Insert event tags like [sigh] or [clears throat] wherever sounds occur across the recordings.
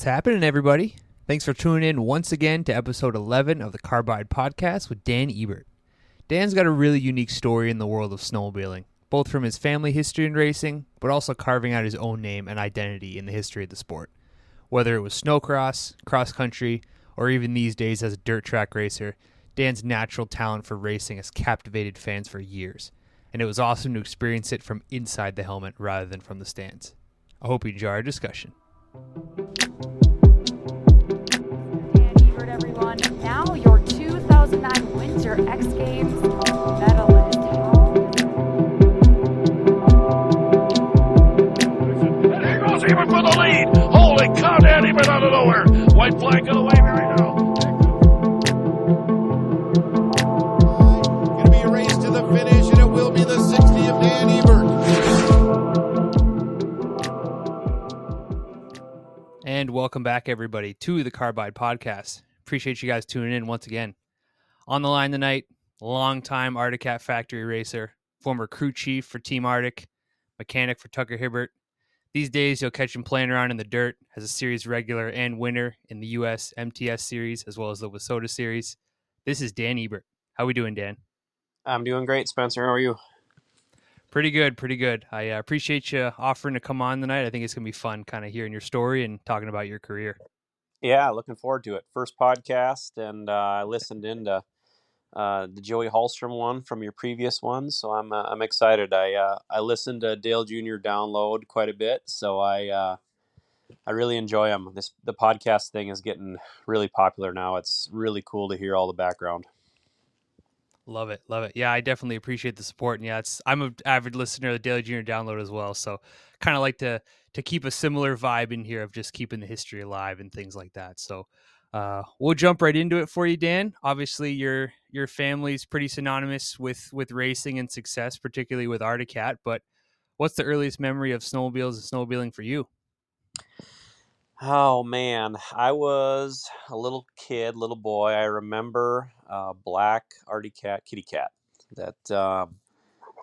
What's happening, everybody? Thanks for tuning in once again to episode 11 of the Carbide Podcast with Dan Ebert. Dan's got a really unique story in the world of snowmobiling, both from his family history in racing, but also carving out his own name and identity in the history of the sport. Whether it was snowcross, cross country, or even these days as a dirt track racer, Dan's natural talent for racing has captivated fans for years, and it was awesome to experience it from inside the helmet rather than from the stands. I hope you enjoy our discussion. 2009 Winter X Games medalist. And here goes Ebert for the lead. Holy cow, Dan Ebert out of nowhere. White flag go away right now. Going to be a race to the finish, and it will be the 60 of Dan Ebert. And welcome back, everybody, to the Carbide Podcast. Appreciate you guys tuning in once again. On the line tonight, longtime Arctic Cat factory racer, former crew chief for Team Arctic, mechanic for Tucker Hibbert. These days, you'll catch him playing around in the dirt as a series regular and winner in the U.S. MTS series as well as the WISSOTA series. This is Dan Ebert. How we doing, Dan? I'm doing great, Spencer. How are you? Pretty good, pretty good. I uh, appreciate you offering to come on tonight. I think it's gonna be fun, kind of hearing your story and talking about your career. Yeah, looking forward to it. First podcast, and uh, I listened into uh, the Joey Hallstrom one from your previous one, so I'm uh, I'm excited. I uh, I listened to Dale Jr. download quite a bit, so I uh, I really enjoy them. This the podcast thing is getting really popular now. It's really cool to hear all the background. Love it, love it. Yeah, I definitely appreciate the support, and yeah, it's I'm an avid listener of the Dale Junior Download as well, so kind of like to to keep a similar vibe in here of just keeping the history alive and things like that. So uh, we'll jump right into it for you, Dan. Obviously, your your family's pretty synonymous with with racing and success, particularly with Arctic Cat. But what's the earliest memory of snowmobiles and snowmobiling for you? Oh man, I was a little kid, little boy. I remember a black Arctic Cat, kitty cat, that um,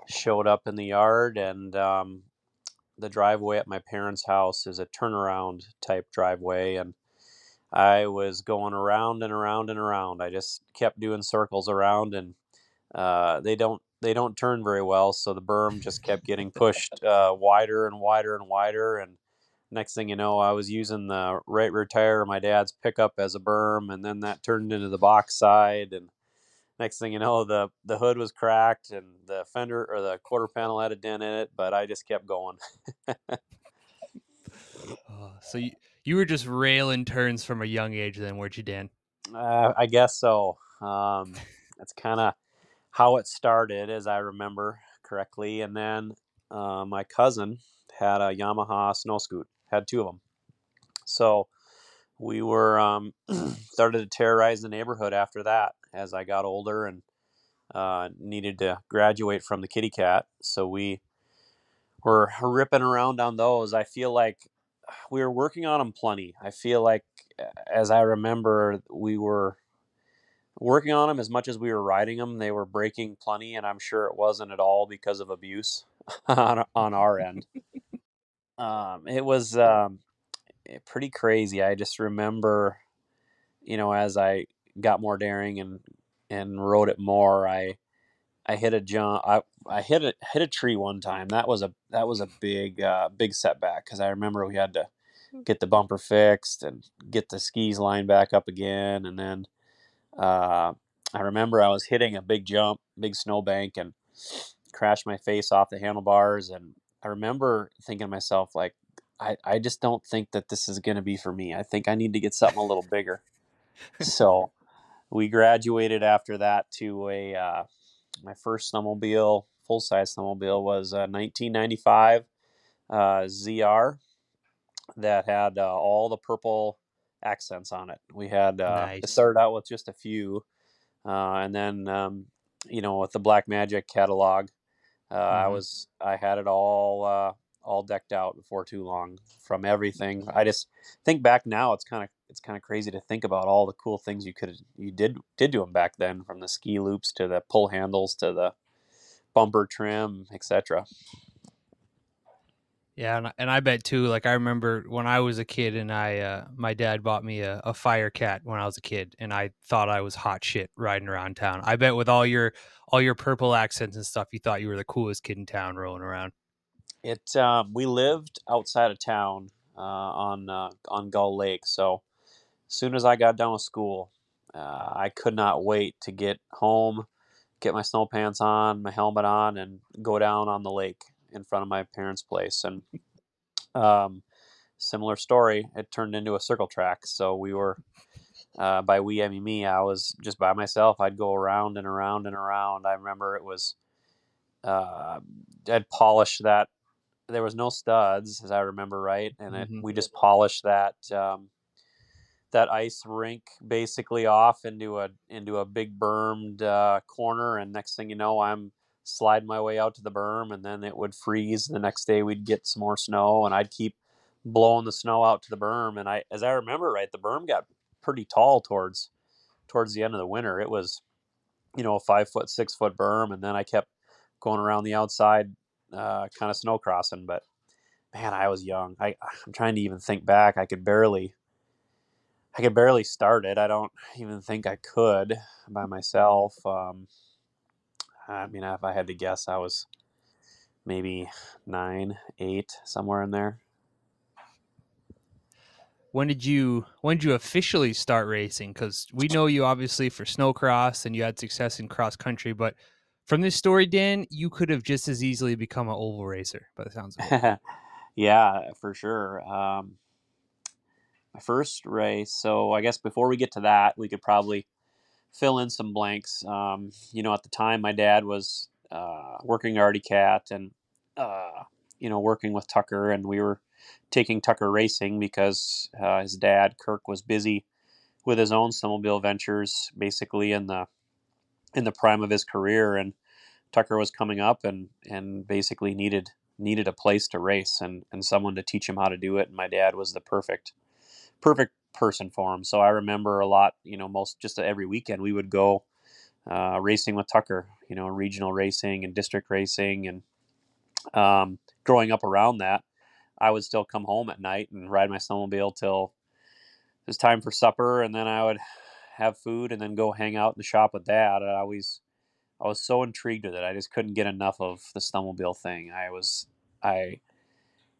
showed up in the yard, and um, the driveway at my parents' house is a turnaround type driveway, and I was going around and around and around. I just kept doing circles around, and uh, they don't they don't turn very well, so the berm just kept getting pushed uh, wider and wider and wider, and next thing you know, I was using the right rear tire of my dad's pickup as a berm, and then that turned into the box side. And next thing you know, the the hood was cracked, and the fender or the quarter panel had a dent in it. But I just kept going. Uh, so you you were just railing turns from a young age, then, weren't you, Dan? Uh, I guess so. Um, that's kind of how it started, as I remember correctly. And then uh, my cousin had a Yamaha snow scoot, had two of them. So we were um, [clears throat] started to terrorize the neighborhood after that as I got older and uh, needed to graduate from the kitty cat. So we were ripping around on those. I feel like [sighs] we were working on them plenty. I feel like, as I remember, we were working on them as much as we were riding them. They were breaking plenty, and I'm sure it wasn't at all because of abuse [laughs] on on our end. [laughs] um, it was um, eh, pretty crazy. I just remember, you know, as I got more daring and and rode it more, I I hit a jump. I I hit a hit a tree one time. That was a that was a big uh, big setback because I remember we had to get the bumper fixed and get the skis lined back up again, and then uh, I remember I was hitting a big jump, big snowbank, and crashed my face off the handlebars. And I remember thinking to myself, like, I, I just don't think that this is going to be for me. I think I need to get something a little bigger. so we graduated after that to a uh, my first snowmobile, full size snowmobile, was a 1995 uh, ZR that had uh, all the purple accents on it. We had uh, it started out with just a few, uh, and then um, you know with the Black Magic catalog, uh, I Mhm. was I had it all uh, all decked out before too long from everything. I just think back now, it's kind of it's kind of crazy to think about all the cool things you could you did did do them back then, from the ski loops to the pull handles to the bumper trim, etc. Yeah, and, and I bet too. Like I remember when I was a kid, and I, uh, my dad bought me a, a Firecat when I was a kid, and I thought I was hot shit riding around town. I bet with all your all your purple accents and stuff, you thought you were the coolest kid in town rolling around. It um, we lived outside of town uh, on uh, on Gull Lake, so as soon as I got done with school, uh, I could not wait to get home, get my snow pants on, my helmet on, and go down on the lake in front of my parents' place. And um, similar story, it turned into a circle track. So we were uh, by we I mean me. I was just by myself. I'd go around and around and around. I remember it was uh, I'd polish that. There was no studs, as I remember right, and it, Mhm. we just polished that um, that ice rink basically off into a into a big bermed uh, corner. And next thing you know, I'm sliding my way out to the berm, and then it would freeze. The next day, we'd get some more snow, and I'd keep blowing the snow out to the berm. And I, as I remember right, the berm got pretty tall towards towards the end of the winter. It was, you know, a five foot, six foot berm, and then I kept going around the outside, uh, kind of snow crossing. But man, I was young. I I'm trying to even think back. I could barely. I could barely start it. I don't even think I could by myself. Um, I mean, if I had to guess, I was maybe nine, eight, somewhere in there. When did you when did you officially start racing? Because we know you obviously for snowcross and you had success in cross country, but from this story, Dan, you could have just as easily become an oval racer. By the sounds of it. [laughs] yeah, for sure. Um, my first race. So I guess before we get to that, we could probably fill in some blanks. Um, you know, at the time, my dad was uh, working Arctic Cat and uh, you know working with Tucker, and we were taking Tucker racing because uh, his dad Kirk was busy with his own snowmobile ventures, basically in the in the prime of his career, and Tucker was coming up and and basically needed needed a place to race and and someone to teach him how to do it. And my dad was the perfect perfect person for him. So I remember a lot, you know, most just every weekend we would go uh, racing with Tucker, you know, regional racing and district racing. And um, growing up around that, I would still come home at night and ride my snowmobile till it was time for supper. And then I would have food and then go hang out in the shop with dad. I always, I was so intrigued with it. I just couldn't get enough of the snowmobile thing. I was, I,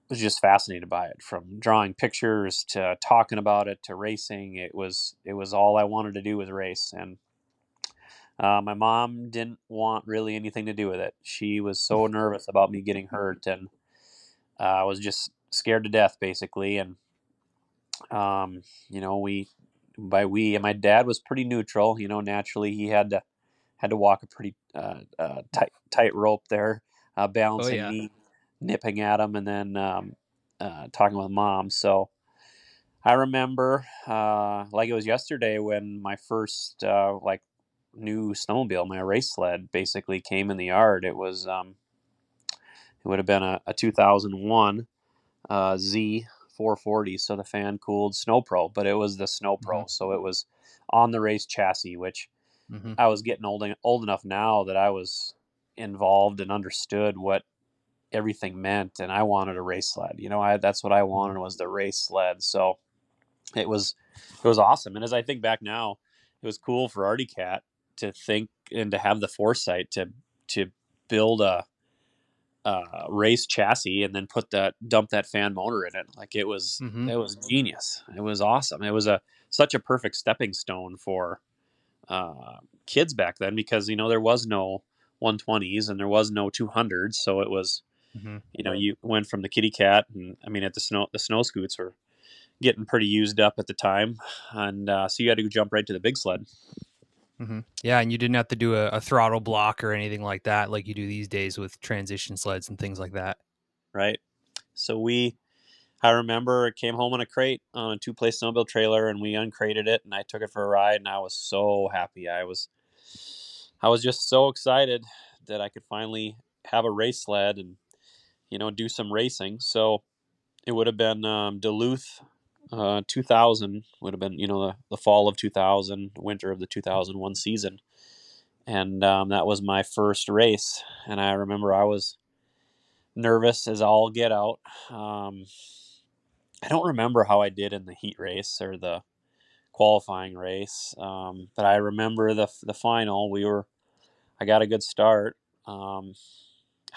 was just fascinated by it from drawing pictures to talking about it to racing it was it was all i wanted to do was race and uh, my mom didn't want really anything to do with it she was so [laughs] nervous about me getting hurt and uh, was just scared to death basically and um, you know we by we and my dad was pretty neutral you know naturally he had to had to walk a pretty uh, uh, tight tight rope there uh, balancing yeah. me nipping at him and then um, uh, talking with mom. So I remember uh, like it was yesterday when my first uh, like new snowmobile, my race sled, basically came in the yard. It was um, it would have been a, a 2001 uh, Z 440, so the fan cooled Sno Pro, but it was the Sno Pro, so it was on the race chassis, which hmm I was getting old old enough now that I was involved and understood what everything meant and I wanted a race sled. You know, I that's what I wanted was the race sled. So it was it was awesome. And as I think back now, it was cool for Arctic Cat to think and to have the foresight to to build a uh, race chassis and then put that dump that fan motor in it. Like it was Mhm. it was genius. It was awesome. It was a such a perfect stepping stone for uh, kids back then because you know there was no 120s and there was no 200s, so it was Mhm. you know you went from the kitty cat and I mean at the snow the snow scoots were getting pretty used up at the time, and uh, so you had to jump right to the big sled. hmm Yeah, and you didn't have to do a, a throttle block or anything like that, like you do these days with transition sleds and things like that. right? So we, I remember it came home in a crate on a two place snowmobile trailer, and we uncrated it, and I took it for a ride, and I was so happy. I was, I was just so excited that I could finally have a race sled and, you know, do some racing. So it would have been um, Duluth, uh, 2000 would have been, you know, the, the fall of 2000, winter of the 2001 season. And um, that was my first race. And I remember I was nervous as all get out. Um, I don't remember how I did in the heat race or the qualifying race, um, but I remember the the final. We were, I got a good start. Um,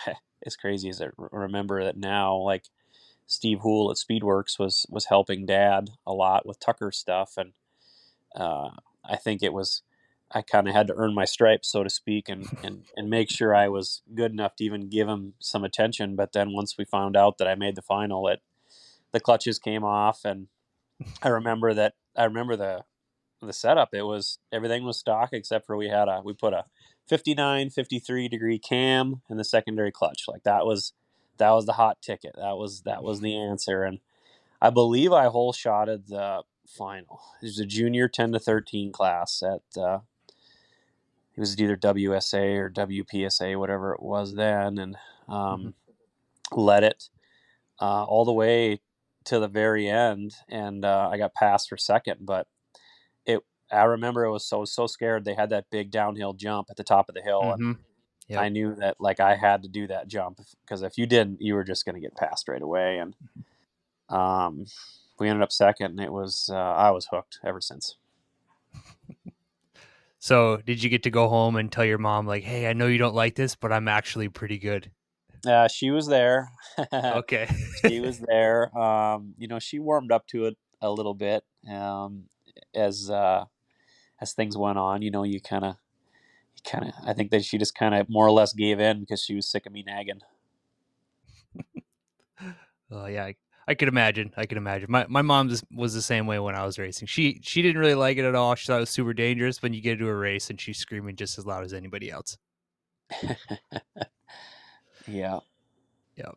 [laughs] it's crazy as I remember that now. Like Steve Hool at Speedworks was was helping Dad a lot with Tucker stuff, and uh, I think it was I kind of had to earn my stripes, so to speak, and, [laughs] and and make sure I was good enough to even give him some attention. But then once we found out that I made the final, it the clutches came off, and I remember that I remember the the setup. It was everything was stock except for we had a we put a 59, 53 degree cam in the secondary clutch. Like that was that was the hot ticket. That was that was the answer, and I believe I hole shotted the final. It was a junior 10 to 13 class at uh, it was either WSA or WPSA, whatever it was then, and um, mm-hmm. led it uh, all the way to the very end, and uh, I got passed for second. But I remember it was so so scared. They had that big downhill jump at the top of the hill, mm-hmm. and yep. I knew that like I had to do that jump because if you didn't, you were just going to get passed right away. And mm-hmm. um, we ended up second, and it was uh, I was hooked ever since. So, did you get to go home and tell your mom, like, "Hey, I know you don't like this, but I'm actually pretty good"? Uh, she was there. [laughs] okay, she was [laughs] there. Um, you know, she warmed up to it a little bit um, as uh, as things went on. You know, you kind of, you kind of. I think that she just kind of more or less gave in because she was sick of me nagging. [laughs] oh yeah, I, I could imagine. I could imagine. My my mom was the same way when I was racing. She she didn't really like it at all. She thought it was super dangerous when you get into a race and she's screaming just as loud as anybody else. [laughs] yeah. Yeah.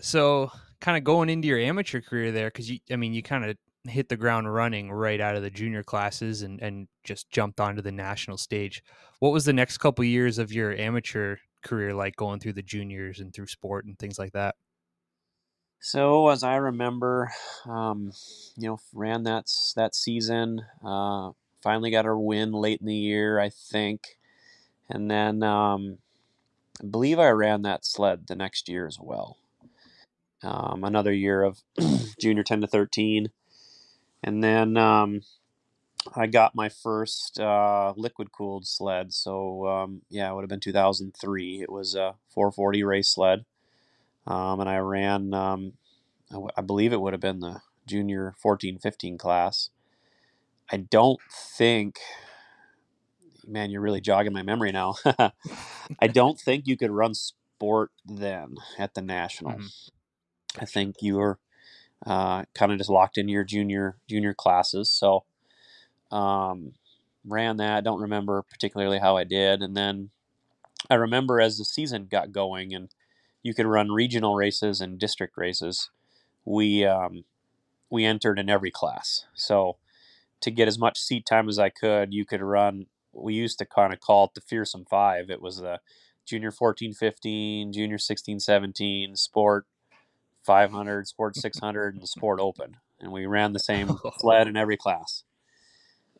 So kind of going into your amateur career there, because you I mean you kind of hit the ground running right out of the junior classes and and just jumped onto the national stage. What was the next couple years of your amateur career like going through the juniors and through sport and things like that? So as I remember, um, you know, ran that that season. Uh, finally got a win late in the year, I think, and then um, I believe I ran that sled the next year as well. Um, another year of [clears throat] junior ten to thirteen, and then um, I got my first uh, liquid cooled sled. So um, yeah, it would have been two thousand three. It was a four forty race sled um, and I ran, um, I, w- I believe it would have been the junior 14 15 class. I don't think, man, you're really jogging my memory now. [laughs] I don't think you could run sport then at the national. Mm-hmm. I think you were uh, kind of just locked into your junior junior classes. So um, ran that. Don't remember particularly how I did, and then I remember as the season got going and you could run regional races and district races. We um, we entered in every class. So to get as much seat time as I could, you could run. We used to kind of call it the fearsome five. It was the junior 14, 15, junior 16, 17, sport 500, sport 600, and sport open. And we ran the same [laughs] sled in every class.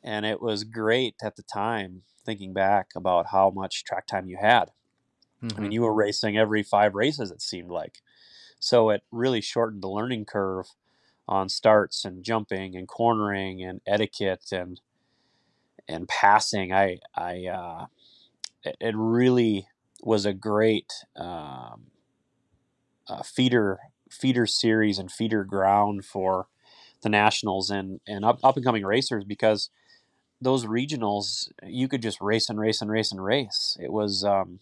And it was great at the time, thinking back about how much track time you had. Mm-hmm. I mean, mm-hmm. you were racing every five races, it seemed like. So it really shortened the learning curve on starts and jumping and cornering and etiquette and and passing. I I uh, it, it really was a great um, uh, feeder feeder series and feeder ground for the nationals and and up, up and coming racers because those regionals you could just race and race and race and race. It was um,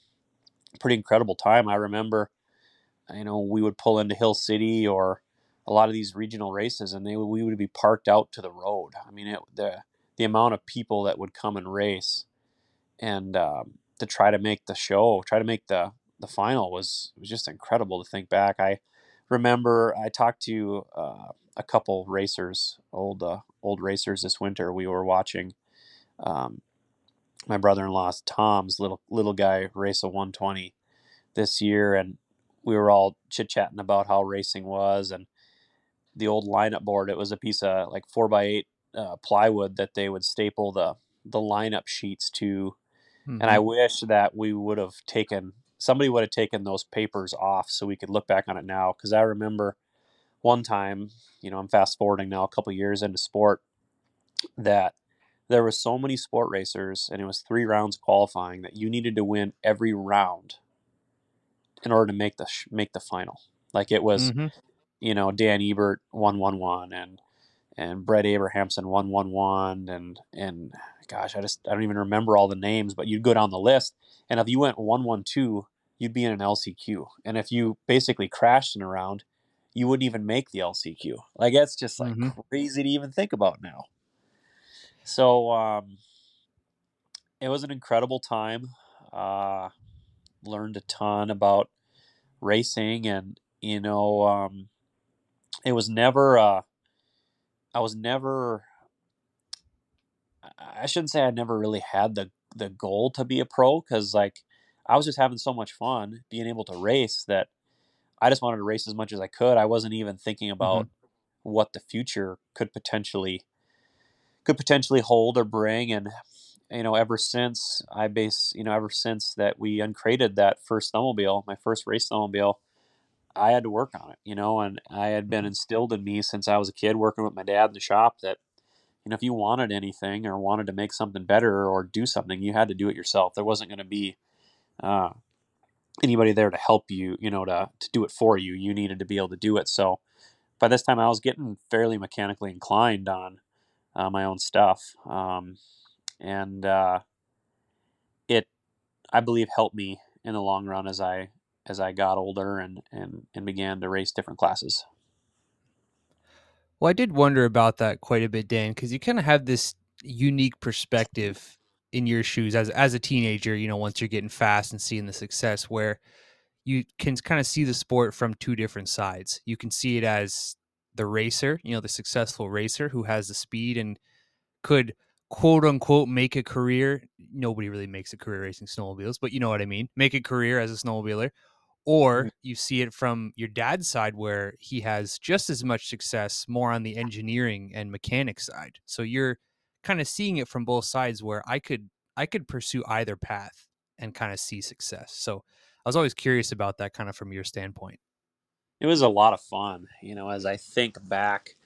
pretty incredible time. I remember, you know, we would pull into Hill City or a lot of these regional races, and they we would be parked out to the road. I mean, it, the the amount of people that would come and race, and um, to try to make the show, try to make the the final was was just incredible to think back. I remember I talked to uh, a couple racers, old uh, old racers this winter. We were watching. Um, my brother-in-law's Tom's little little guy race a 120 this year, and we were all chit chatting about how racing was and the old lineup board. It was a piece of like four by eight uh, plywood that they would staple the the lineup sheets to, mm-hmm. and I mm-hmm. wish that we would have taken somebody would have taken those papers off so we could look back on it now. Because I remember one time, you know, I'm fast forwarding now a couple years into sport, that there were so many sport racers and it was three rounds qualifying that you needed to win every round in order to make the sh- make the final. Like it was, Mhm. you know, Dan Ebert one one one and and Brett Abrahamson one one one and and gosh, I just I don't even remember all the names, but you'd go down the list and if you went one one two, you'd be in an LCQ, and if you basically crashed in a round, you wouldn't even make the LCQ. Like that's just like Mhm. crazy to even think about now. So um, it was an incredible time. Uh, learned a ton about racing, and you know, um, it was never. Uh, I was never. I- I shouldn't say I never really had the the goal to be a pro because like I was just having so much fun being able to race that I just wanted to race as much as I could. I wasn't even thinking about mm-hmm. what the future could potentially could potentially hold or bring. And you know ever since I base you know ever since that we uncrated that first snowmobile my first race snowmobile I had to work on it you know and I had been mm-hmm. instilled in me since I was a kid working with my dad in the shop that you know if you wanted anything or wanted to make something better or do something you had to do it yourself. There wasn't going to be uh, anybody there to help you you know to, to do it for you. You needed to be able to do it. So by this time I was getting fairly mechanically inclined on uh, my own stuff, um, and uh, it I believe helped me in the long run as I as I got older and and and began to race different classes. Well, I did wonder about that quite a bit, Dan, because you kind of have this unique perspective in your shoes as as a teenager. You know, once you're getting fast and seeing the success, where you can kind of see the sport from two different sides. You can see it as the racer, you know, the successful racer who has the speed and could quote unquote make a career. Nobody really makes a career racing snowmobiles, but you know what I mean. Make a career as a snowmobiler. Or mm-hmm. you see it from your dad's side where he has just as much success, more on the engineering and mechanics side. So you're kind of seeing it from both sides where I could I could pursue either path and kind of see success. So I was always curious about that kind of from your standpoint. It was a lot of fun, you know. As I think back,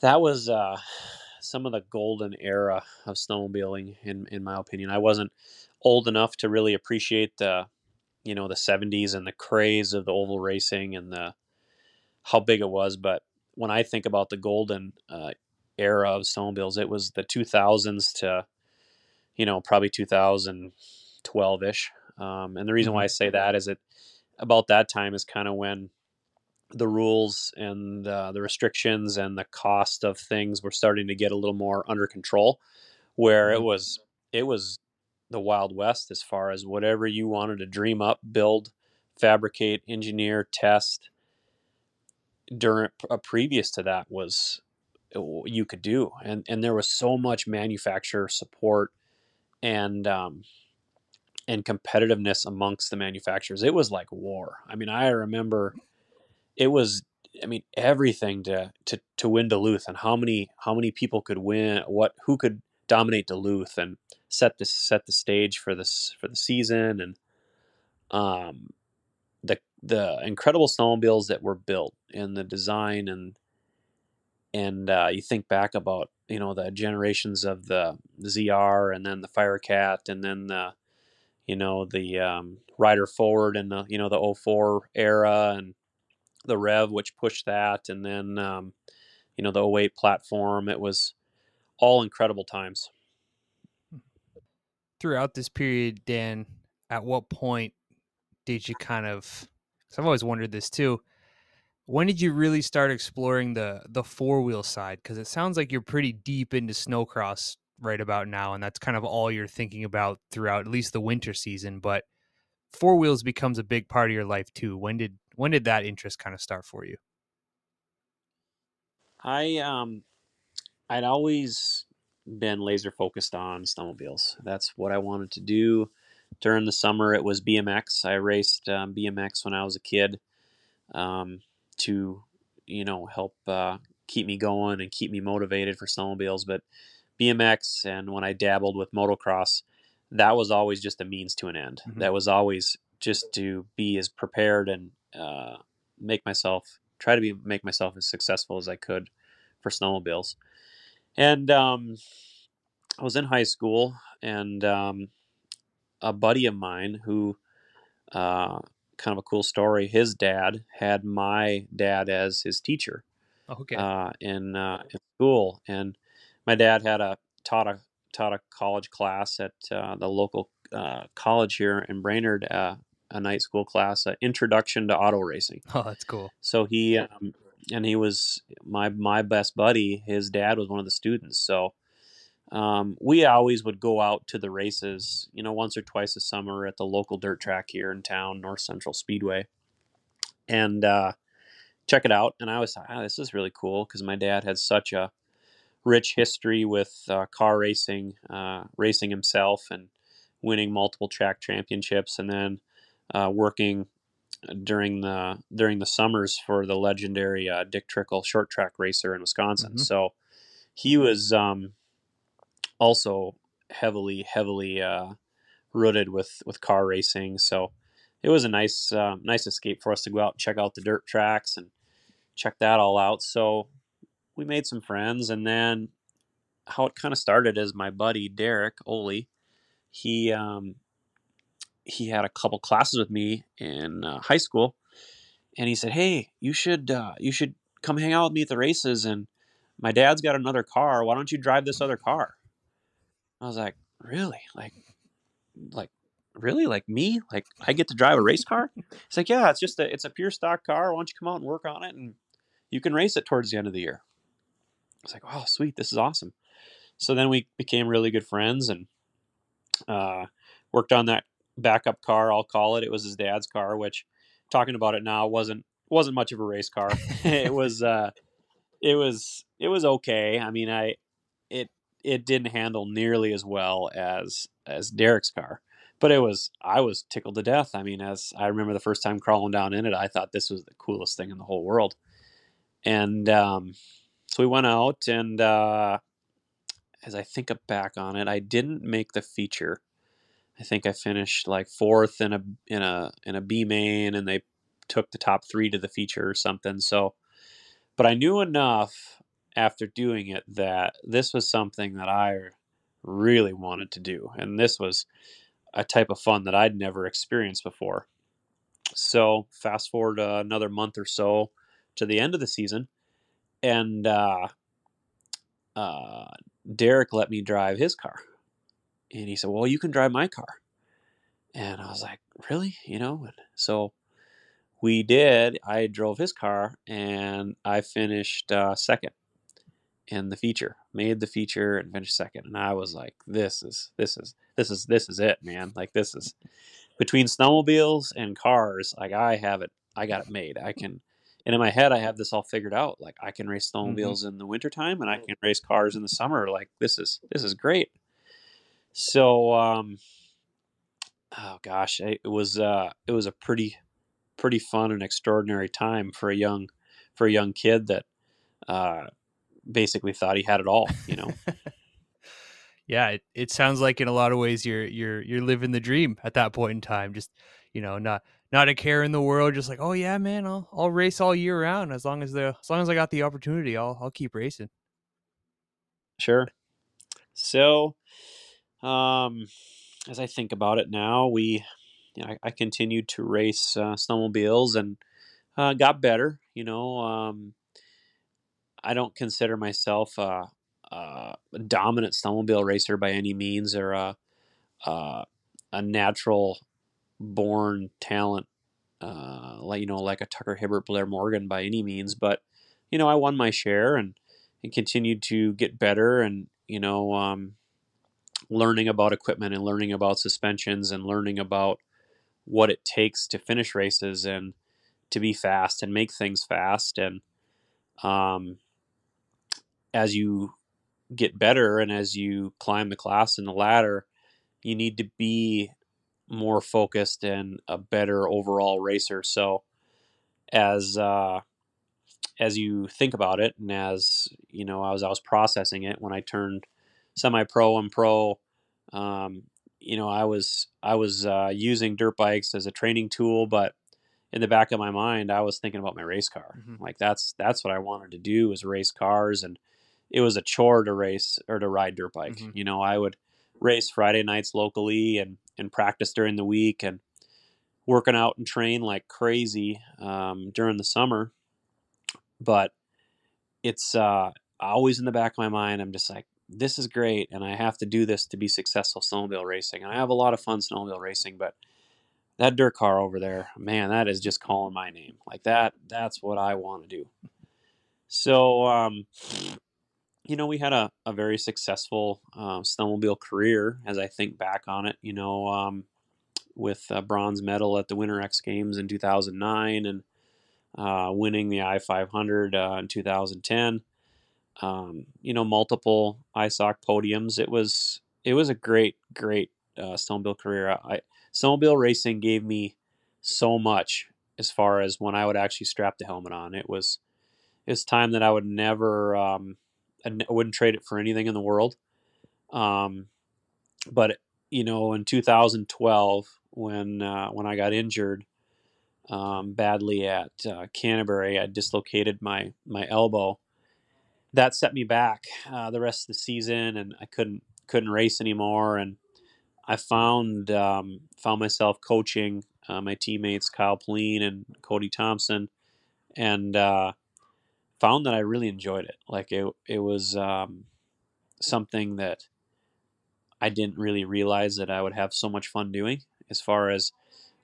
that was uh, some of the golden era of snowmobiling, in in my opinion. I wasn't old enough to really appreciate the you know the 70s and the craze of the oval racing and the how big it was but when i think about the golden uh, era of snowmobiles. It was the 2000s to you know probably 2012ish um, and the reason why i say that is it about that time is kind of when the rules and uh, the restrictions and the cost of things were starting to get a little more under control where it Mhm. was it was the wild west as far as whatever you wanted to dream up build fabricate engineer test during uh, previous to that was you could do and and there was so much manufacturer support and um and competitiveness amongst the manufacturers. It was like war. I mean i remember it was i mean everything to to to win duluth and how many how many people could win what who could dominate duluth and set the set the stage for this for the season and um the the incredible snowmobiles that were built and the design and and uh, you think back about you know the generations of the ZR and then the Firecat and then the you know the um, Rider Forward and the you know the 04 era and the Rev which pushed that and then um, you know the 08 platform it was all incredible times Throughout this period, Dan, at what point did you kind of? I've always wondered this too. When did you really start exploring the the four wheel side? Because it sounds like you're pretty deep into snowcross right about now, and that's kind of all you're thinking about throughout at least the winter season. But four wheels becomes a big part of your life too. When did when did that interest kind of start for you? I um I'd always been laser focused on snowmobiles. That's what I wanted to do. During the summer, it was BMX. I raced um, BMX when I was a kid um, to, you know, help uh, keep me going and keep me motivated for snowmobiles. But BMX and when I dabbled with motocross, that was always just a means to an end. Mhm. That was always just to be as prepared and uh, make myself try to be make myself as successful as I could for snowmobiles. And um, I was in high school, and um, a buddy of mine who uh, kind of a cool story. His dad had my dad as his teacher Okay. uh, in uh, in school, and my dad had a taught a taught a college class at uh, the local uh, college here in Brainerd, uh, a night school class, uh, Introduction to Auto Racing. [laughs] oh, that's cool. So he um, and he was my my best buddy. His dad was one of the students. So um, we always would go out to the races, you know, once or twice a summer at the local dirt track here in town, North Central Speedway, and uh, check it out. And I was, ah, this is really cool because my dad had such a rich history with uh, car racing, uh, racing himself, and winning multiple track championships, and then uh, working during the during the summers for the legendary uh, Dick Trickle short track racer in Wisconsin. Mhm. So he was um, also heavily heavily uh, rooted with with car racing. So it was a nice uh, nice escape for us to go out and check out the dirt tracks and check that all out. So we made some friends, and then how it kind of started is my buddy Derek Oley. He um, he had a couple classes with me in uh, high school, and he said, "Hey, you should uh, you should come hang out with me at the races." And my dad's got another car. Why don't you drive this other car? I was like, "Really? Like, like, really? Like me? Like I get to drive a race car?" It's like, "Yeah, it's just a it's a pure stock car. Why don't you come out and work on it, and you can race it towards the end of the year." I was like, "Oh, sweet! This is awesome." So then we became really good friends and uh, worked on that backup car. I'll call it. It was his dad's car, which talking about it now wasn't wasn't much of a race car. [laughs] it was uh, it was it was okay. I mean, I it it didn't handle nearly as well as as Derek's car, but it was I was tickled to death. I mean, as I remember the first time crawling down in it, I thought this was the coolest thing in the whole world. And um, so we went out, and uh, as I think back on it, I didn't make the feature. I think I finished like fourth in a in a in a B main, and they took the top three to the feature or something. So, but I knew enough after doing it that this was something that I really wanted to do, and this was a type of fun that I'd never experienced before. So, fast forward uh, another month or so to the end of the season, and uh, uh, Derek let me drive his car. And he said, Well, you can drive my car. And I was like, Really? You know? And so we did. I drove his car and I finished uh, second in the feature, made the feature and finished second. And I was like, This is, this is, this is, this is it, man. Like, this is between snowmobiles and cars. Like, I have it, I got it made. I can, and in my head, I have this all figured out. Like, I can race snowmobiles in the wintertime and I can race cars in the summer. Like, this is, this is great. So, um, oh gosh, it was uh, it was a pretty pretty fun and extraordinary time for a young for a young kid that uh, basically thought he had it all. You know, [laughs] yeah, it, it sounds like in a lot of ways you're you're you're living the dream at that point in time. Just you know, not not a care in the world. Just like, oh yeah, man, I'll I'll race all year round as long as the as long as I got the opportunity, I'll I'll keep racing. sure. So, um, as I think about it now, we, you know, I, I continued to race uh, snowmobiles and uh, got better. You know, um, I don't consider myself a, a dominant snowmobile racer by any means, or a a, a natural born talent, uh, like you know, like a Tucker Hibbert, Blair Morgan by any means. But you know, I won my share and and continued to get better, and you know, um, learning about equipment and learning about suspensions and learning about what it takes to finish races and to be fast and make things fast and um, as you get better and as you climb the class and the ladder you need to be more focused and a better overall racer so as uh, as you think about it and as you know as i was processing it when i turned semi-pro and pro um, you know, I was I was uh, using dirt bikes as a training tool, but in the back of my mind, I was thinking about my race car. Mhm. Like that's that's what I wanted to do was race cars, and it was a chore to race or to ride dirt bike. Mhm. You know, I would race Friday nights locally and and practice during the week and working out and train like crazy um, during the summer. But it's uh, always in the back of my mind. I'm just like, this is great, and I have to do this to be successful snowmobile racing. And I have a lot of fun snowmobile racing, but that dirt car over there, man, that is just calling my name. Like that, that's what I want to do. So, um, you know, we had a, a very successful uh, snowmobile career as I think back on it, you know, um, with a bronze medal at the Winter X Games in 2009 and uh, winning the I 500 uh, in 2010. Um, you know, multiple ISOC podiums. It was it was a great, great uh, snowmobile career. I snowmobile racing gave me so much as far as when I would actually strap the helmet on. It was it's time that I would never um, I wouldn't trade it for anything in the world. Um, but you know, in 2012, when uh, when I got injured um, badly at uh, Canterbury, I dislocated my my elbow. That set me back uh, the rest of the season, and I couldn't couldn't race anymore. And I found um, found myself coaching uh, my teammates Kyle Pline and Cody Thompson, and uh, found that I really enjoyed it. Like it, it was um, something that I didn't really realize that I would have so much fun doing. As far as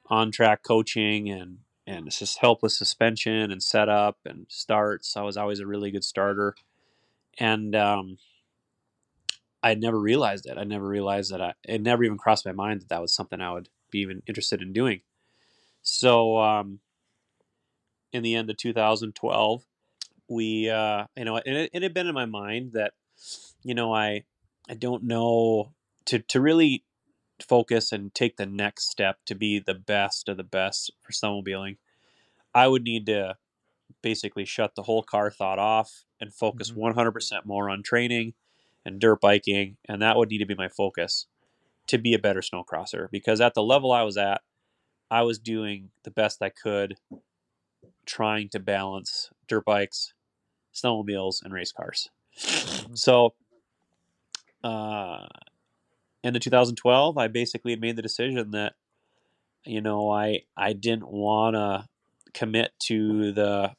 on track coaching and and it's just help with suspension and setup and starts. I was always a really good starter, and um, I never realized it. I never realized that I. It never even crossed my mind that that was something I would be even interested in doing. So, um, in the end of 2012, we, uh, you know, and it, it had been in my mind that, you know, I, I don't know to to really focus and take the next step to be the best of the best for snowmobiling. I would need to basically shut the whole car thought off and focus Mhm. 100% more on training and dirt biking, and that would need to be my focus to be a better snowcrosser. Because at the level I was at, I was doing the best I could, trying to balance dirt bikes, snowmobiles, and race cars. So, uh, into 2012, I basically had made the decision that, you know, I I didn't want to commit to the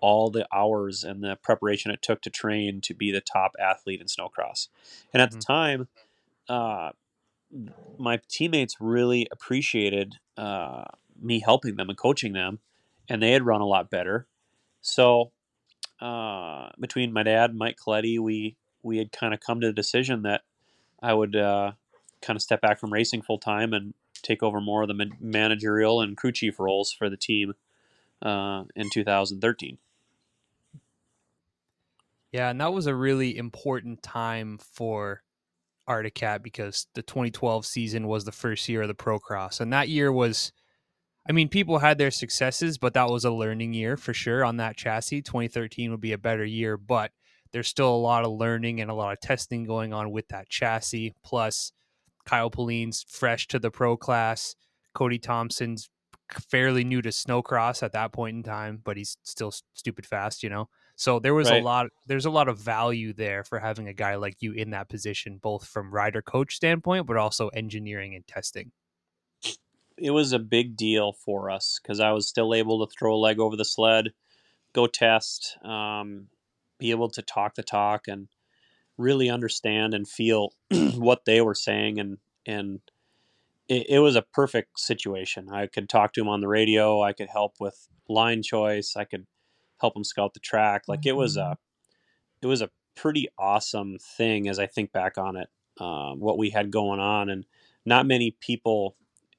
all the hours and the preparation it took to train to be the top athlete in snowcross. And at the Mhm. time, uh, my teammates really appreciated uh, me helping them and coaching them, and they had run a lot better. So uh, between my dad and Mike Coletti, we we had kind of come to the decision that I would uh, kind of step back from racing full time and take over more of the man- managerial and crew chief roles for the team uh, in 2013. Yeah, and that was a really important time for Arctic Cat because the 2012 season was the first year of the Procross, and that year was, I mean, people had their successes, but that was a learning year for sure on that chassis. 2013 would be a better year, but there's still a lot of learning and a lot of testing going on with that chassis. Plus, Kyle Pline's fresh to the pro class. Cody Thompson's fairly new to snowcross at that point in time, but he's still stupid fast, you know. So there was Right. a lot there's a lot of value there for having a guy like you in that position both from rider coach standpoint but also engineering and testing. It was a big deal for us because I was still able to throw a leg over the sled, go test, um, be able to talk the talk, and really understand and feel [clears throat] what they were saying, and and it, it was a perfect situation. I could talk to them on the radio. I could help with line choice. I could help them scout the track. Like it was a it was a pretty awesome thing as I think back on it. Um, what we had going on, and not many people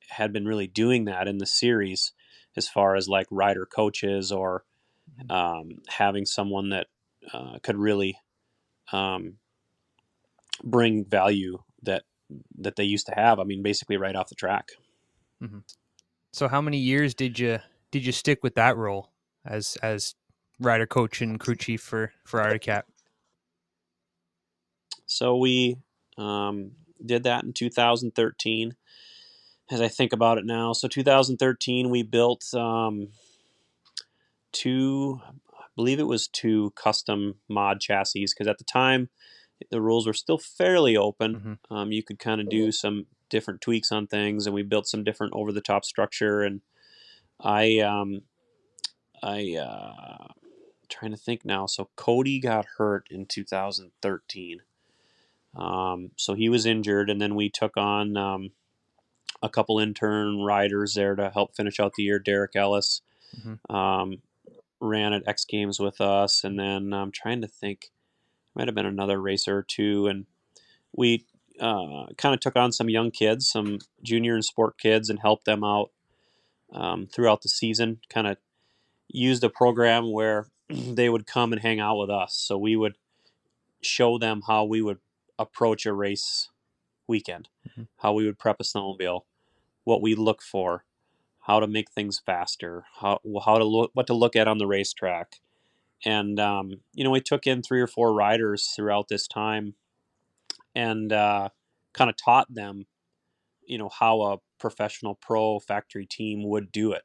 had been really doing that in the series as far as like rider coaches or um, having someone that uh, could really um, bring value that that they used to have. I mean, basically right off the track. So how many years did you did you stick with that role as as rider coach and crew chief for for Arctic Cat? So we um, did that in 2013. As I think about it now, so 2013 we built um, two, I believe it was two custom mod chassis because at the time the rules were still fairly open. Mhm. Um, you could kind of do some different tweaks on things, and we built some different over the top structure. And I, um, I, uh, trying to think now. So Cody got hurt in 2013. Um, so he was injured, and then we took on um, a couple intern riders there to help finish out the year. Derek Ellis Mhm. um, ran at X Games with us, and then I'm trying to think, might have been another racer or two, and we uh, kind of took on some young kids, some junior and sport kids, and helped them out um, throughout the season. Kind of used a program where [clears throat] they would come and hang out with us, so we would show them how we would approach a race weekend, Mhm. how we would prep a snowmobile, what we look for, how to make things faster, how how to look what to look at on the racetrack, and um, you know we took in three or four riders throughout this time, and uh, kind of taught them, you know how a professional pro factory team would do it,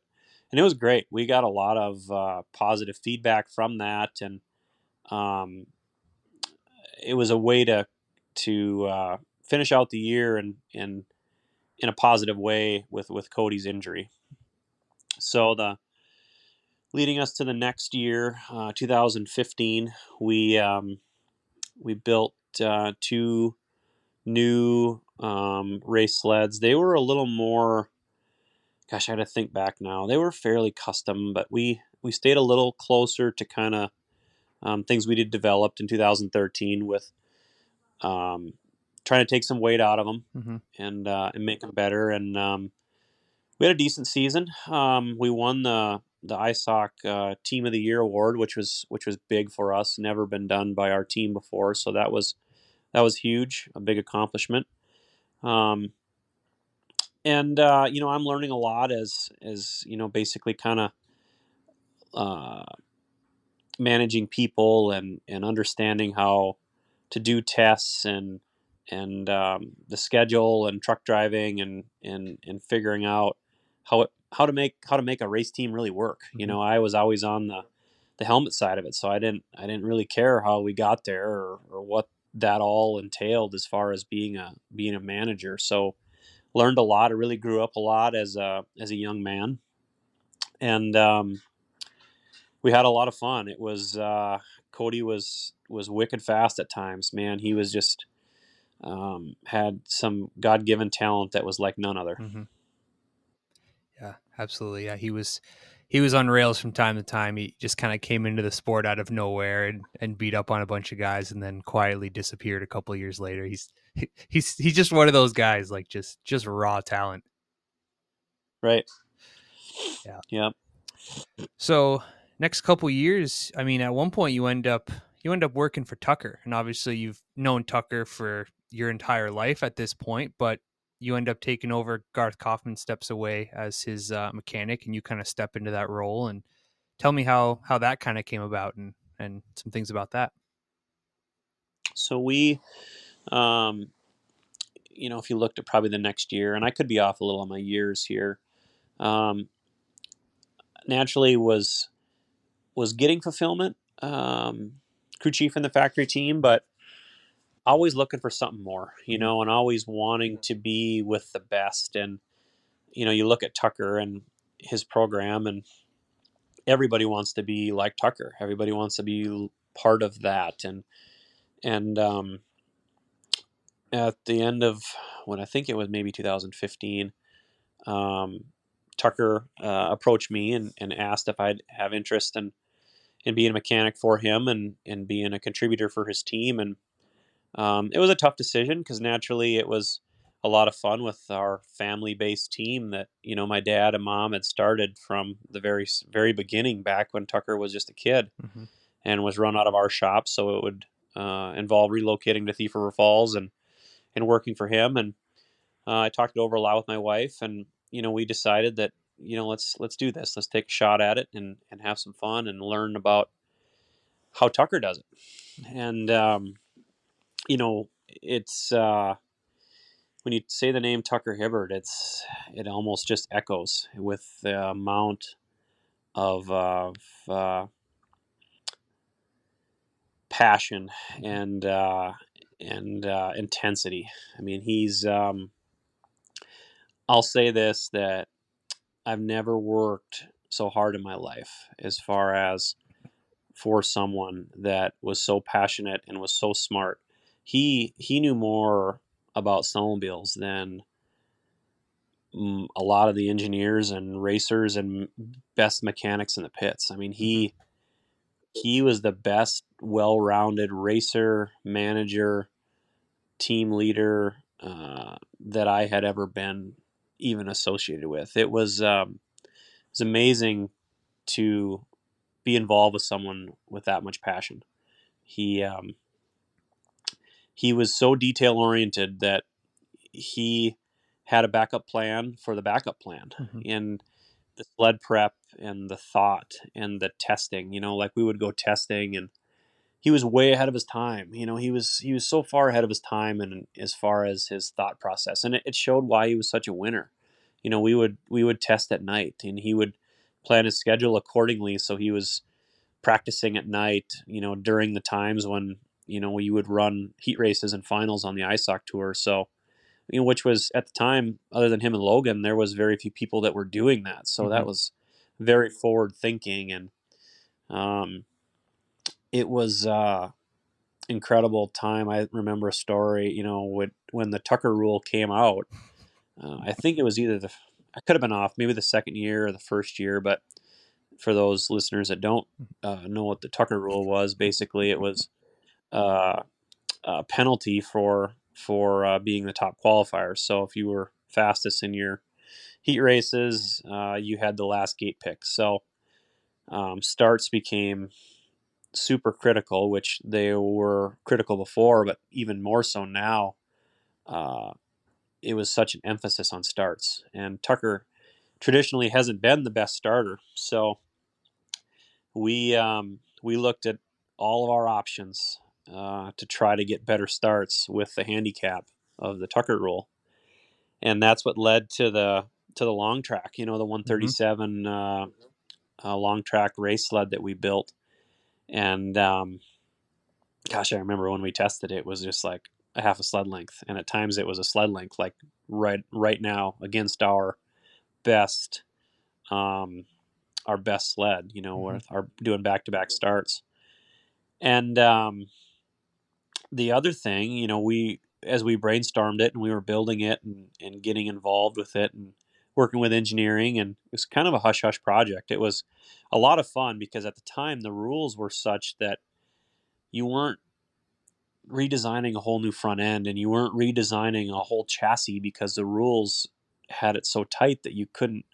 and it was great. We got a lot of uh, positive feedback from that, and um, it was a way to to uh, finish out the year and and in a positive way with with Cody's injury. So the leading us to the next year, uh, 2015, we um, we built uh, two new um, race sleds. They were a little more. Gosh, I had to think back now. They were fairly custom, but we we stayed a little closer to kind of um, things we did developed in 2013 with um, trying to take some weight out of them hmm and uh, and make them better. And um, we had a decent season. Um, we won the the ISOC uh, Team of the Year award, which was which was big for us. Never been done by our team before, so that was that was huge, a big accomplishment. Um, and uh, you know, I'm learning a lot as as you know, basically kind of uh, managing people and and understanding how to do tests and and um, the schedule and truck driving and and and figuring out how it how to make how to make a race team really work. You Mhm. know, I was always on the the helmet side of it, so I didn't I didn't really care how we got there or, or what that all entailed as far as being a being a manager. So learned a lot. I really grew up a lot as a as a young man, and um, we had a lot of fun. It was uh, Cody was was wicked fast at times. Man, he was just um, had some God given talent that was like none other. hmm Yeah, absolutely. Yeah, he was he was on rails from time to time. He just kind of came into the sport out of nowhere and, and beat up on a bunch of guys, and then quietly disappeared a couple years later. He's he, he's he's just one of those guys, like just just raw talent. Right. Yeah. Yep. So next couple years, I mean, at one point you end up you end up working for Tucker, and obviously you've known Tucker for your entire life at this point, but you end up taking over. Garth Kaufman steps away as his uh, mechanic, and you kind of step into that role. And tell me how how that kind of came about, and and some things about that. So we, um, you know, if you looked at probably the next year, and I could be off a little on my years here, um, naturally was was getting fulfillment, um, crew chief in the factory team, but always looking for something more, you know, and always wanting to be with the best. And you know, you look at Tucker and his program, and everybody wants to be like Tucker. Everybody wants to be part of that, and and um, at the end of when I think it was maybe 2015, um, Tucker uh, approached me and, and asked if I'd have interest in in being a mechanic for him and and being a contributor for his team. And um, it was a tough decision because naturally it was a lot of fun with our family based team that you know my dad and mom had started from the very very beginning back when Tucker was just a kid Mhm. and was run out of our shop. So it would uh, involve relocating to Thief River Falls and and working for him. And uh, I talked it over a lot with my wife, and you know we decided that you know let's let's do this. Let's take a shot at it and and have some fun and learn about how Tucker does it. And um, you know it's uh, when you say the name Tucker Hibbert, it's it almost just echoes with the amount of, of uh, passion and uh, and uh, intensity. I mean, he's. Um, I'll say this that I've never worked so hard in my life as far as for someone that was so passionate and was so smart. He he knew more about snowmobiles than mm, a lot of the engineers and racers and best mechanics in the pits. I mean, he he was the best well-rounded racer, manager, team leader uh, that I had ever been even associated with. It was um, it was amazing to be involved with someone with that much passion. He um, he was so detail oriented that he had a backup plan for the backup plan Mhm. and the sled prep and the thought and the testing you know like we would go testing and he was way ahead of his time you know he was he was so far ahead of his time and as far as his thought process and it, it showed why he was such a winner you know we would we would test at night and he would plan his schedule accordingly so he was practicing at night you know during the times when you know you would run heat races and finals on the isoc tour. So you know which was at the time other than him and logan there was very few people that were doing that. So that Mhm. was very forward thinking and um it was uh incredible time. I remember a story you know when when the tucker rule came out uh, i think it was either the i could have been off maybe the second year or the first year but for those listeners that don't uh, know what the tucker rule was basically it was uh, a penalty for for uh, being the top qualifier so if you were fastest in your heat races uh, you had the last gate pick so um, starts became super critical, which they were critical before, but even more so now. Uh, it was such an emphasis on starts, and Tucker traditionally hasn't been the best starter. So we um, we looked at all of our options uh, to try to get better starts with the handicap of the Tucker rule, and that's what led to the to the long track. You know, the 137 uh, uh, long track race sled that we built and um, gosh, I remember when we tested it, it was just like a half a sled length, and at times it was a sled length, like right right now against our best, um, our best sled. You know, Mhm. with our doing back to back starts, and um, the other thing, you know, we as we brainstormed it and we were building it and, and getting involved with it and working with engineering and it was kind of a hush hush project. It was a lot of fun because at the time the rules were such that you weren't redesigning a whole new front end and you weren't redesigning a whole chassis because the rules had it so tight that you couldn't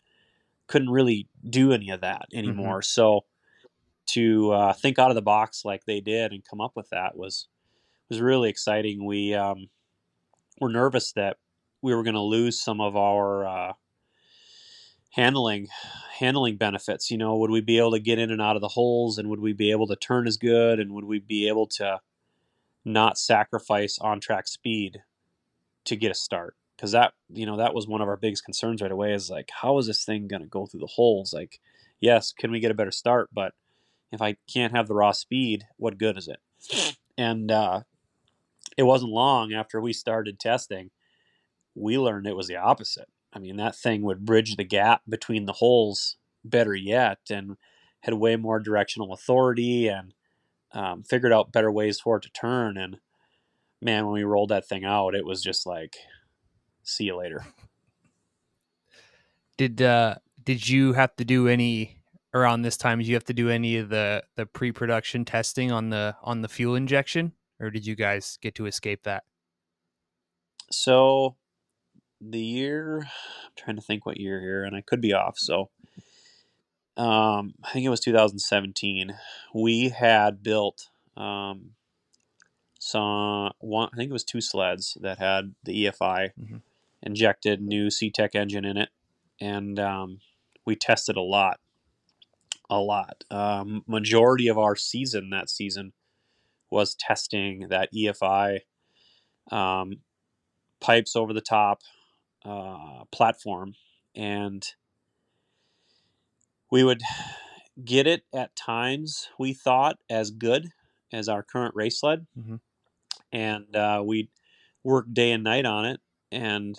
couldn't really do any of that anymore. So to uh, think out of the box like they did and come up with that was was really exciting. We um, were nervous that we were going to lose some of our uh, handling handling benefits. You know, would we be able to get in and out of the holes, and would we be able to turn as good, and would we be able to not sacrifice on track speed to get a start? Because that you know that was one of our biggest concerns right away. Is like, how is this thing going to go through the holes? Like, yes, can we get a better start? But if I can't have the raw speed, what good is it? And uh, it wasn't long after we started testing, we learned it was the opposite. I mean, that thing would bridge the gap between the holes better yet and had way more directional authority and um, figured out better ways for it to turn. And man, when we rolled that thing out, it was just like, see you later. Did uh did you have to do any around this time? Did you have to do any of the the pre production testing on the on the fuel injection, or did you guys get to escape that? So the year, I'm trying to think what year here, and I could be off. So um, I think it was 2017. We had built um, some one. I think it was two sleds that had the EFI Mhm. injected new CTEC engine in it, and um, we tested a lot, a lot. Um, majority of our season that season was testing that EFI um, pipes over the top uh, platform, and we would get it at times. We thought as good as our current race sled, Mhm. and uh, we'd work day and night on it. And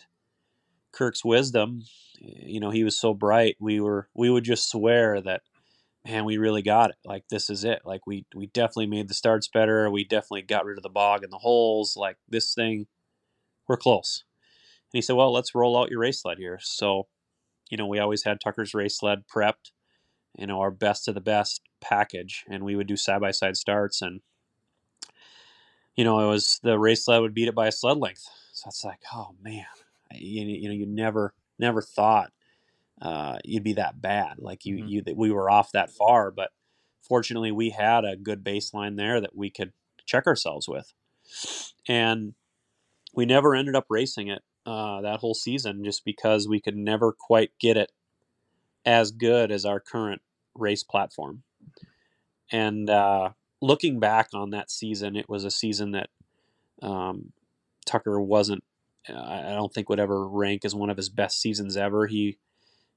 Kirk's wisdom, you know, he was so bright. We were we would just swear that, man, we really got it. Like this is it. Like we we definitely made the starts better. We definitely got rid of the bog and the holes. Like this thing, we're close. And he said, well, let's roll out your race sled here. So, you know, we always had Tucker's race sled prepped, you know, our best of the best package, and we would do side by side starts and. You know, it was the race sled would beat it by a sled length. So it's like, oh man, you, you know you never never thought uh, you'd be that bad like you Mhm. you that we were off that far but fortunately we had a good baseline there that we could check ourselves with and we never ended up racing it uh, that whole season just because we could never quite get it as good as our current race platform and uh, looking back on that season it was a season that um, tucker wasn't I I don't think would ever rank as one of his best seasons ever. He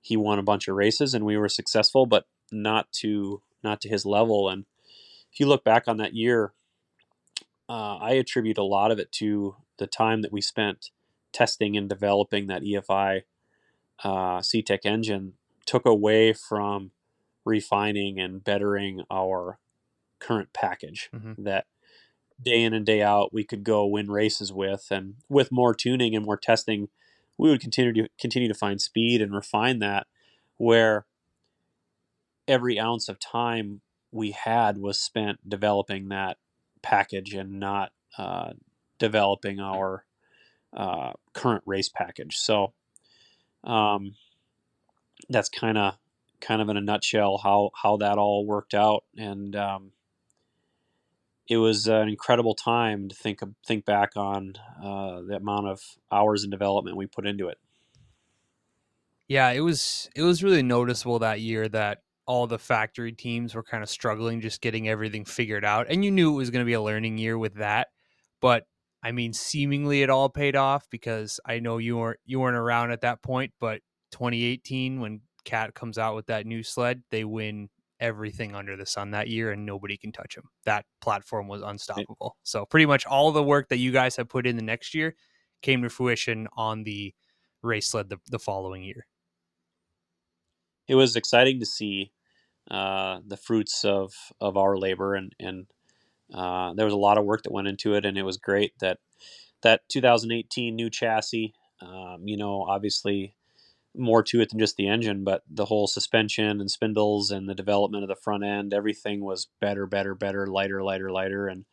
he won a bunch of races and we were successful, but not to not to his level. And if you look back on that year, uh, I attribute a lot of it to the time that we spent testing and developing that EFI uh, CTEC engine. Took away from refining and bettering our current package Mhm. that day in and day out we could go win races with and with more tuning and more testing we would continue to continue to find speed and refine that where every ounce of time we had was spent developing that package and not uh, developing our uh, current race package. So um, that's kind of kind of in a nutshell how how that all worked out. And um, it was an incredible time to think think back on uh, the amount of hours and development we put into it. Yeah, it was it was really noticeable that year that all the factory teams were kind of struggling just getting everything figured out. And you knew it was going to be a learning year with that. But I mean, seemingly it all paid off because I know you weren't you weren't around at that point, but 2018 when Cat comes out with that new sled, they win everything under the sun that year and nobody can touch them. That platform was unstoppable. So pretty much all the work that you guys have put in the next year came to fruition on the race sled the, the following year. It was exciting to see uh, the fruits of, of our labor, and and uh, there was a lot of work that went into it, and it was great that that 2018 new chassis. Um, you know, obviously more to it than just the engine, but the whole suspension and spindles and the development of the front end, everything was better, better, better, lighter, lighter, lighter, and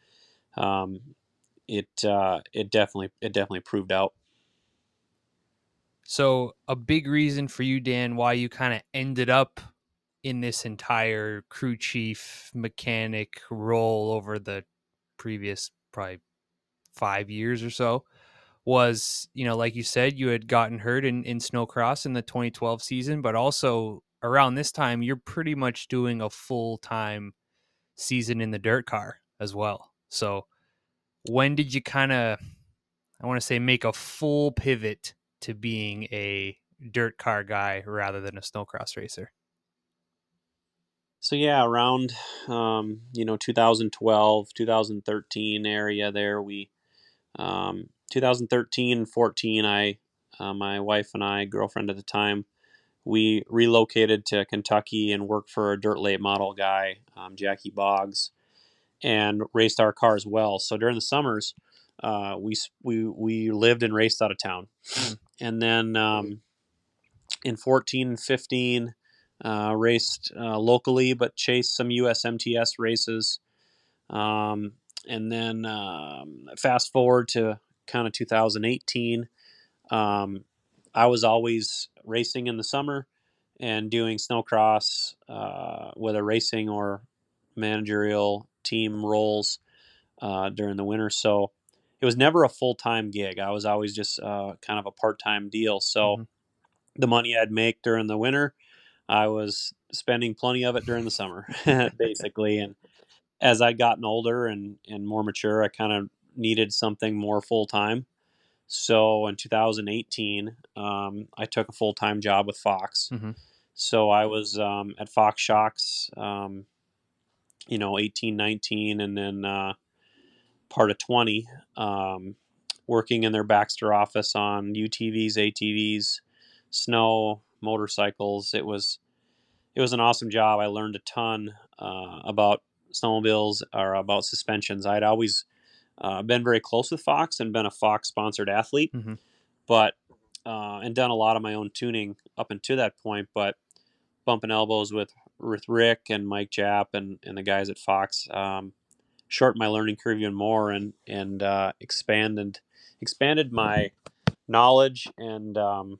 um, it uh, it definitely it definitely proved out. So, a big reason for you, Dan, why you kind of ended up in this entire crew chief mechanic role over the previous probably five years or so was, you know, like you said, you had gotten hurt in, in snowcross in the 2012 season, but also around this time, you're pretty much doing a full time season in the dirt car as well. So, when did you kind of, I want to say, make a full pivot to being a dirt car guy rather than a snowcross racer? So yeah, around um, you know 2012, 2013 area there, we um, 2013 and 14, I uh, my wife and I, girlfriend at the time, we relocated to Kentucky and worked for a dirt late model guy, um, Jackie Boggs, and raced our car as well. So during the summers, uh, we we we lived and raced out of town, and then um, in 14 and 15 uh, raced uh, locally, but chased some USMTS races. Um, and then um, fast forward to kind of 2018, um, I was always racing in the summer and doing snowcross, uh, whether racing or managerial team roles uh, during the winter. So it was never a full time gig. I was always just uh, kind of a part time deal. So Mhm. the money I'd make during the winter, I was spending plenty of it during the summer, [laughs] basically. And as I'd gotten older and, and more mature, I kind of needed something more full time. So in 2018, um, I took a full time job with Fox. Mhm. So I was um, at Fox Shocks, um, you know, 18, 19, and then uh, part of 20, um, working in their Baxter office on UTVs, ATVs, snow, motorcycles. It was it was an awesome job. I learned a ton uh, about snowmobiles or about suspensions. I'd always uh, been very close with Fox and been a Fox sponsored athlete, Mhm. but uh, and done a lot of my own tuning up until that point. But bumping elbows with with Rick and Mike Japp and, and the guys at Fox um, shortened my learning curve even more and and uh, expanded expanded my knowledge and um,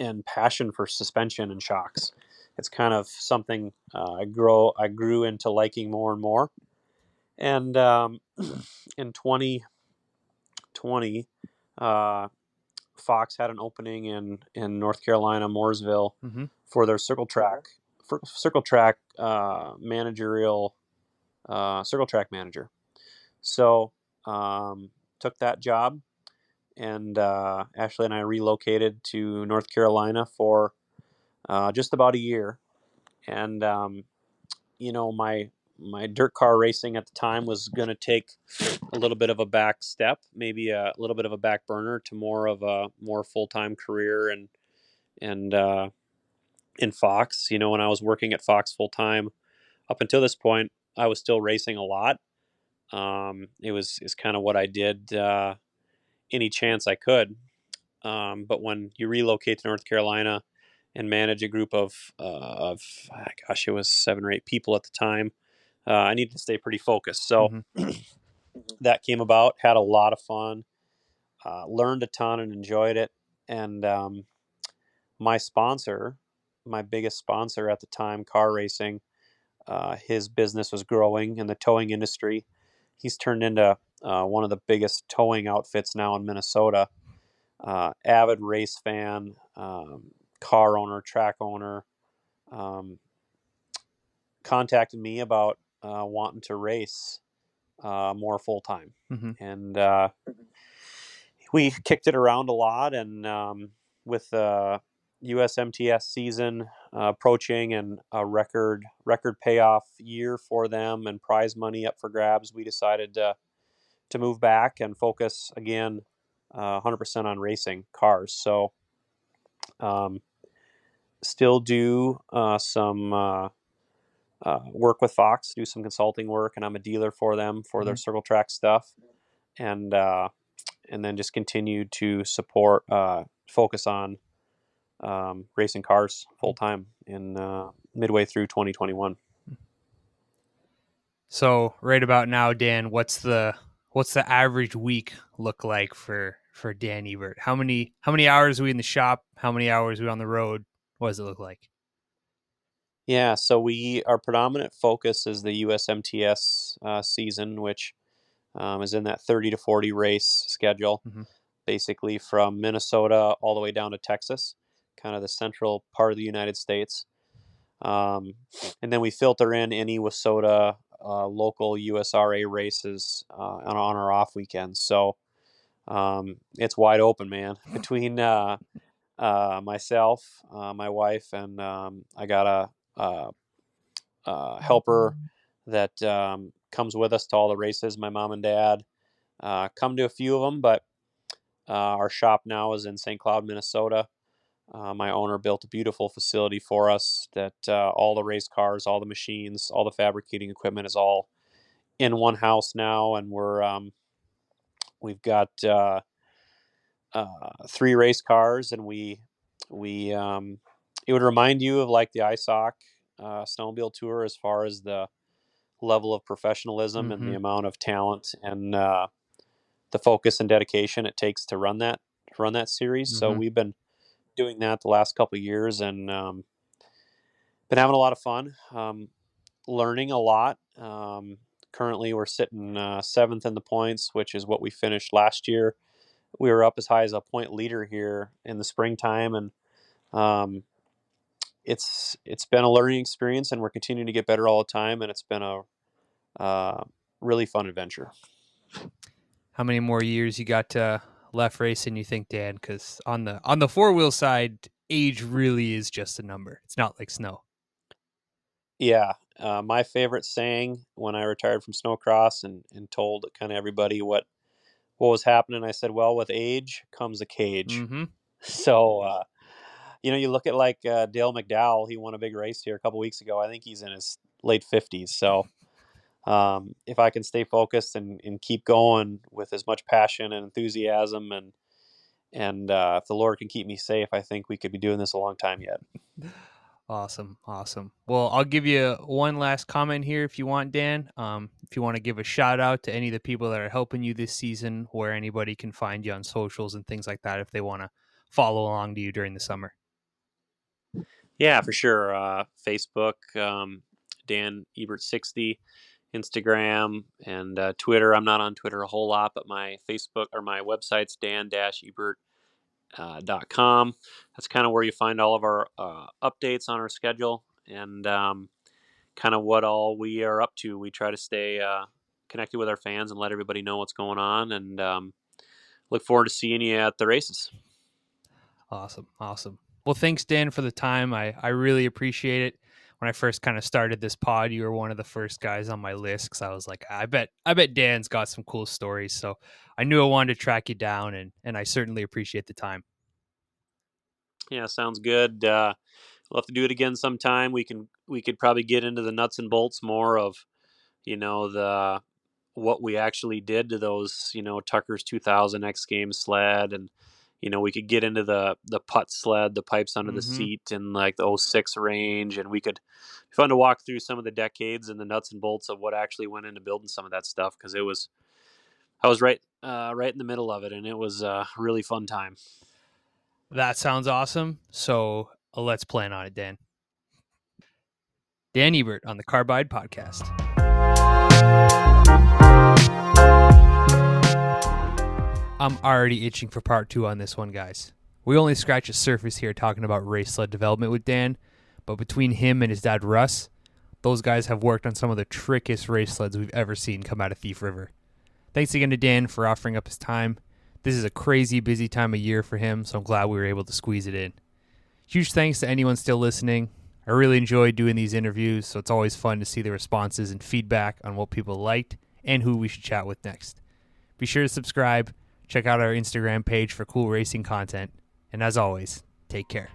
and passion for suspension and shocks. It's kind of something uh, I grow I grew into liking more and more. And um, [clears throat] in 2020, uh, Fox had an opening in in North Carolina, Mooresville, Mhm. for their circle track for circle track uh, managerial uh, circle track manager. So um, took that job, and uh, Ashley and I relocated to North Carolina for uh, just about a year. And um, you know, my my dirt car racing at the time was going to take a little bit of a back step, maybe a little bit of a back burner to more of a more full time career and and uh, in Fox. You know, when I was working at Fox full time, up until this point, I was still racing a lot. Um, it was is kind of what I did uh, any chance I could. Um, but when you relocate to North Carolina and manage a group of uh, of ah, gosh, it was seven or eight people at the time, uh, I needed to stay pretty focused. So [clears throat] that came about. Had a lot of fun. Uh, learned a ton and enjoyed it. And um, my sponsor, my biggest sponsor at the time, car racing, uh, his business was growing in the towing industry. He's turned into uh, one of the biggest towing outfits now in Minnesota. Uh, avid race fan, um, car owner, track owner. Um, contacted me about uh, wanting to race uh, more full time, Mhm. and uh, we kicked it around a lot. And um, with the USMTS season uh, approaching and a record record payoff year for them and prize money up for grabs, we decided to to move back and focus again uh, 100% on racing cars. So, um, still do uh, some uh, uh, work with Fox, do some consulting work, and I'm a dealer for them for their circle track stuff, and uh, and then just continue to support, uh, focus on um, racing cars full time in uh, midway through 2021. So right about now, Dan, what's the what's the average week look like for for Dan Ebert? How many how many hours are we in the shop? How many hours are we on the road? What does it look like? Yeah, so we our predominant focus is the USMTS uh, season, which um, is in that 30 to 40 race schedule, Mhm. basically from Minnesota all the way down to Texas, kind of the central part of the United States. Um, and then we filter in any WISSOTA uh, local USRA races uh, on, on our off weekends. So um, it's wide open, man. [laughs] [laughs] Between uh, uh, myself, uh, my wife, and um, I got a, a, a helper that um, comes with us to all the races. My mom and dad uh, come to a few of them, but uh, our shop now is in St. Cloud, Minnesota. Uh, my owner built a beautiful facility for us that uh, all the race cars, all the machines, all the fabricating equipment is all in one house now, and we're um, we've got uh, uh, three race cars, and we we um, it would remind you of like the ISOC uh, snowmobile tour as far as the level of professionalism and the Mhm. amount of talent and uh, the focus and dedication it takes to run that to run that series. So Mhm. we've been doing that the last couple of years and um, been having a lot of fun, um, learning a lot. Um, currently, we're sitting uh, seventh in the points, which is what we finished last year. We were up as high as a point leader here in the springtime, and um, it's it's been a learning experience, and we're continuing to get better all the time. And it's been a uh, really fun adventure. How many more years you got uh, left racing you think, Dan? Because on the on the four wheel side, age really is just a number. It's not like snow. Yeah, uh, my favorite saying when I retired from snowcross and, and told kind of everybody what what was happening, I said, "Well, with age comes a cage." Mm-hmm. [laughs] So, uh, you know, you look at like uh, Dale McDowell. He won a big race here a couple weeks ago. I think he's in his late fifties. So, um, if I can stay focused and, and keep going with as much passion and enthusiasm and and uh, if the Lord can keep me safe, I think we could be doing this a long time yet. Awesome, awesome. Well, I'll give you one last comment here if you want, Dan. Um, if you want to give a shout out to any of the people that are helping you this season, where anybody can find you on socials and things like that, if they want to follow along to you during the summer. Yeah, for sure. Uh, Facebook, um, Dan Ebert sixty, Instagram, and uh, Twitter. I'm not on Twitter a whole lot, but my Facebook or my website's dan-ebert uh, dot com. That's kind of where you find all of our uh, updates on our schedule and um, kind of what all we are up to. We try to stay uh, connected with our fans and let everybody know what's going on. And um, look forward to seeing you at the races. Awesome, awesome. Well, thanks, Dan, for the time. I I really appreciate it. When I first kind of started this pod, you were one of the first guys on my list because I was like, I bet I bet Dan's got some cool stories. So I knew I wanted to track you down, and and I certainly appreciate the time. Yeah, sounds good. Uh, we'll have to do it again sometime. We can we could probably get into the nuts and bolts more of, you know, the what we actually did to those, you know, Tucker's 2000 X Games sled, and you know, we could get into the the putt sled, the pipes under the Mhm. seat, and like the 06 range, and we could fun to walk through some of the decades and the nuts and bolts of what actually went into building some of that stuff because it was. I was right, uh, right in the middle of it, and it was a really fun time. That sounds awesome. So uh, let's plan on it, Dan. Dan Ebert on the Carbide Podcast. I'm already itching for part two on this one, guys. We only scratched the surface here talking about race sled development with Dan, but between him and his dad Russ, those guys have worked on some of the trickiest race sleds we've ever seen come out of Thief River. Thanks again to Dan for offering up his time. This is a crazy busy time of year for him, so I'm glad we were able to squeeze it in. Huge thanks to anyone still listening. I really enjoy doing these interviews, so it's always fun to see the responses and feedback on what people liked and who we should chat with next. Be sure to subscribe, check out our Instagram page for cool racing content, and as always, take care.